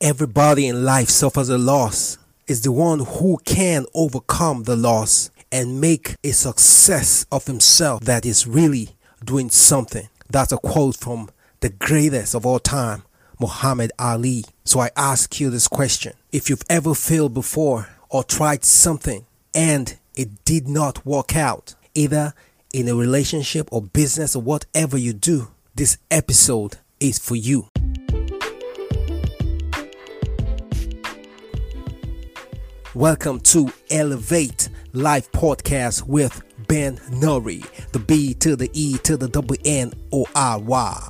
everybody in life suffers a loss is the one who can overcome the loss and make a success of himself that is really doing something. That's a quote from the greatest of all time, Muhammad Ali. So I ask you this question. If you've ever failed before or tried something and it did not work out, either in a relationship or business or whatever you do, this episode is for you. Welcome to Elevate Life Podcast with Ben Nory, the B to the E to the double N O R Y.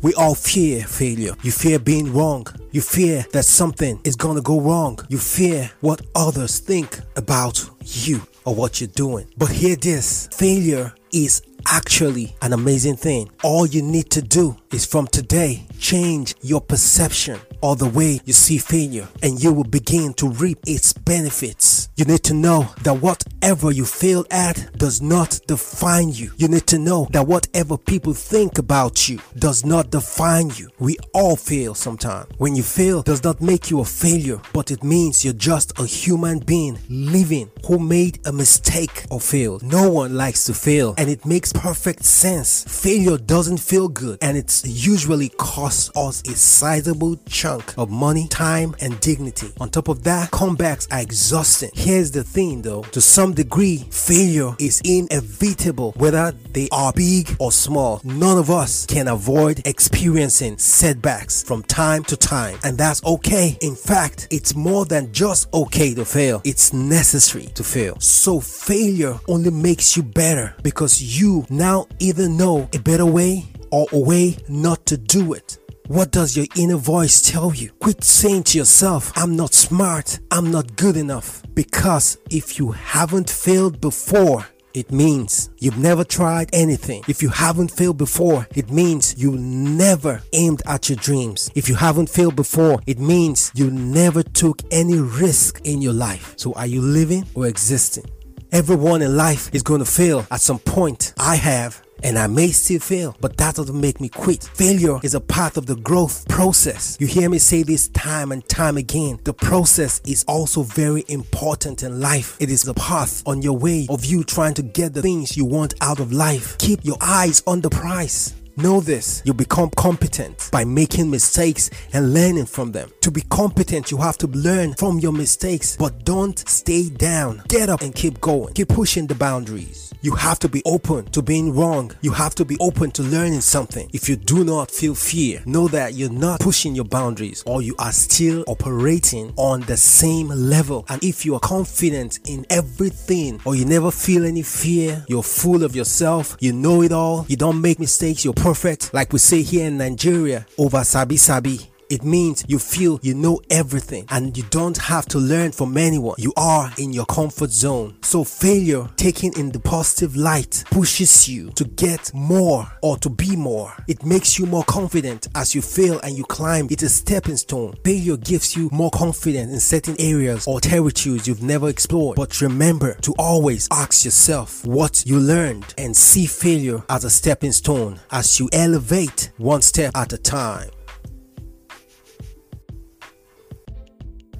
We all fear failure. You fear being wrong. You fear that something is gonna go wrong. You fear what others think about you or what you're doing. But hear this failure is actually an amazing thing. All you need to do is from today change your perception or the way you see failure and you will begin to reap its benefits. You need to know that whatever you fail at does not define you. You need to know that whatever people think about you does not define you. We all fail sometime. When you fail does not make you a failure, but it means you're just a human being living who made a mistake or failed. No one likes to fail and it makes perfect sense. Failure doesn't feel good and it's usually costs us a sizable chunk of money, time, and dignity. On top of that, comebacks are exhausting. Here's the thing though, to some degree, failure is inevitable whether they are big or small. None of us can avoid experiencing setbacks from time to time, and that's okay. In fact, it's more than just okay to fail, it's necessary to fail. So, failure only makes you better because you now either know a better way or a way not to do it. What does your inner voice tell you? Quit saying to yourself, I'm not smart, I'm not good enough. Because if you haven't failed before, it means you've never tried anything. If you haven't failed before, it means you never aimed at your dreams. If you haven't failed before, it means you never took any risk in your life. So are you living or existing? Everyone in life is going to fail at some point. I have and I may still fail, but that doesn't make me quit. Failure is a part of the growth process. You hear me say this time and time again. The process is also very important in life. It is the path on your way of you trying to get the things you want out of life. Keep your eyes on the prize. Know this, you become competent by making mistakes and learning from them. To be competent, you have to learn from your mistakes, but don't stay down. Get up and keep going. Keep pushing the boundaries. You have to be open to being wrong. You have to be open to learning something. If you do not feel fear, know that you're not pushing your boundaries or you are still operating on the same level. And if you are confident in everything or you never feel any fear, you're full of yourself, you know it all, you don't make mistakes, you're perfect, like we say here in Nigeria, over sabi sabi. It means you feel you know everything and you don't have to learn from anyone. You are in your comfort zone. So failure taken in the positive light pushes you to get more or to be more. It makes you more confident as you fail and you climb. It's a stepping stone. Failure gives you more confidence in certain areas or territories you've never explored. But remember to always ask yourself what you learned and see failure as a stepping stone as you elevate one step at a time.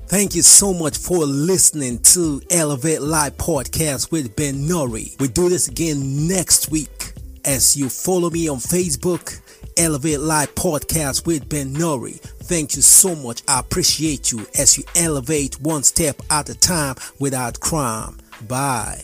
Thank you so much for listening to Elevate Live Podcast with Ben Nory. We do this again next week as you follow me on Facebook, Elevate Live Podcast with Ben Nory. Thank you so much. I appreciate you as you elevate one step at a time without crime. Bye.